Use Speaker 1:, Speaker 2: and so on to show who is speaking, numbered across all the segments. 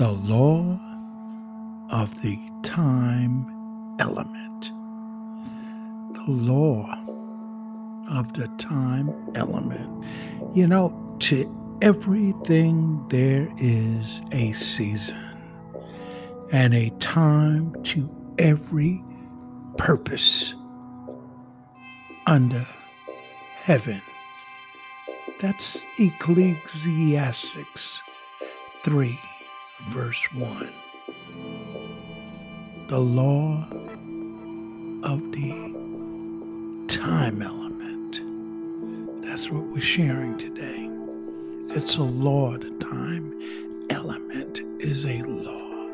Speaker 1: The law of the time element. The law of the time element. You know, to everything there is a season and a time to every purpose under heaven. That's Ecclesiastics 3, verse 1. The law of the time element. That's what we're sharing today. It's a law. The time element is a law.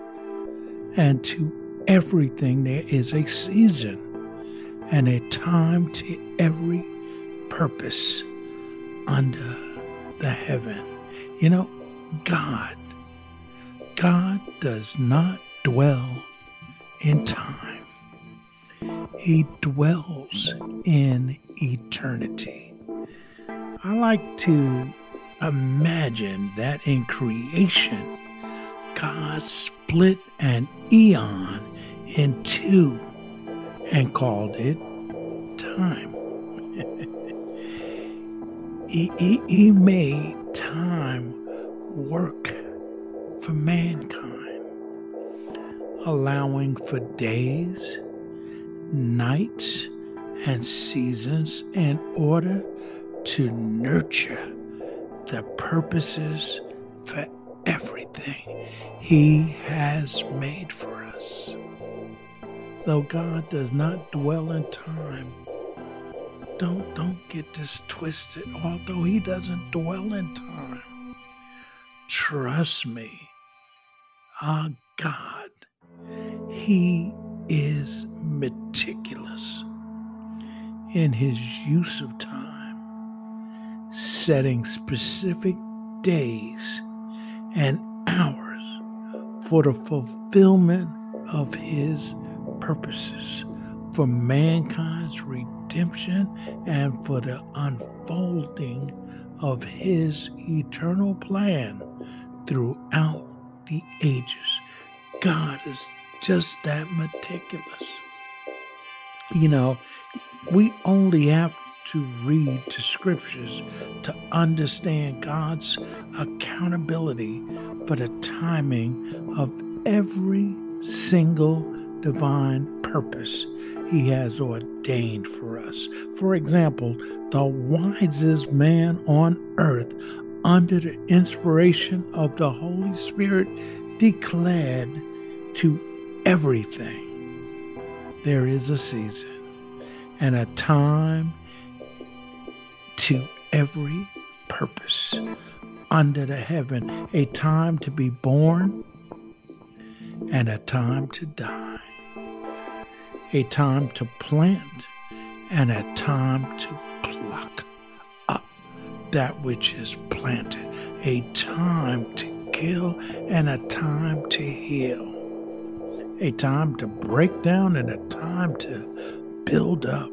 Speaker 1: And to everything, there is a season and a time to every purpose under the heaven. You know, God, God does not dwell in time. He dwells in eternity. I like to imagine that in creation, God split an eon in two and called it time. he, he, he made time work for mankind, allowing for days, nights, and seasons in order to nurture the purposes for everything He has made for us. Though God does not dwell in time, don't don't get this twisted. Although He doesn't dwell in time, trust me, our God, He is meticulous in His use of time, setting specific days and hours for the fulfillment of His purposes for mankind's redemption and for the unfolding of his eternal plan throughout the ages. God is just that meticulous. You know, we only have to read the scriptures to understand God's accountability for the timing of every single divine purpose he has ordained for us. For example, the wisest man on earth, under the inspiration of the Holy Spirit, declared to everything there is a season and a time to every purpose under the heaven, a time to be born and a time to die a time to plant and a time to pluck that which is planted, a time to kill and a time to heal, a time to break down and a time to build up,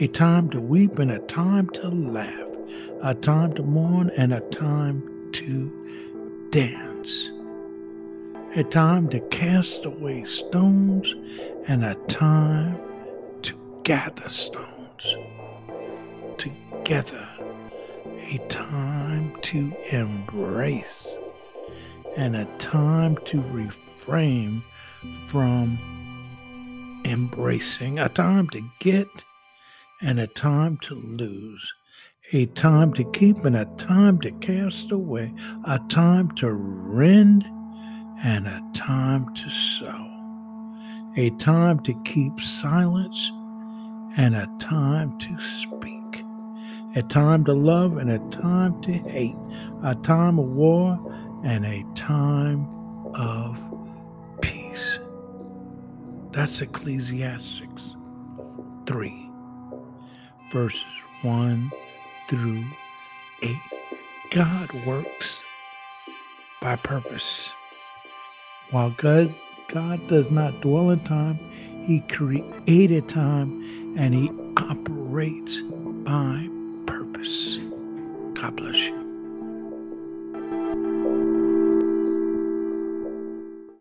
Speaker 1: a time to weep and a time to laugh, a time to mourn and a time to dance a time to cast away stones and a time to gather stones. Together, a time to embrace, and a time to refrain from embracing, a time to get and a time to lose, a time to keep and a time to cast away, a time to rend and a time to sew, a time to keep silence and a time to speak, a time to love and a time to hate, a time of war and a time of peace. That's Ecclesiastics 3, verses 1 through 8. God works by purpose. While God, God does not dwell in time, He created time and He operates by purpose. God bless you.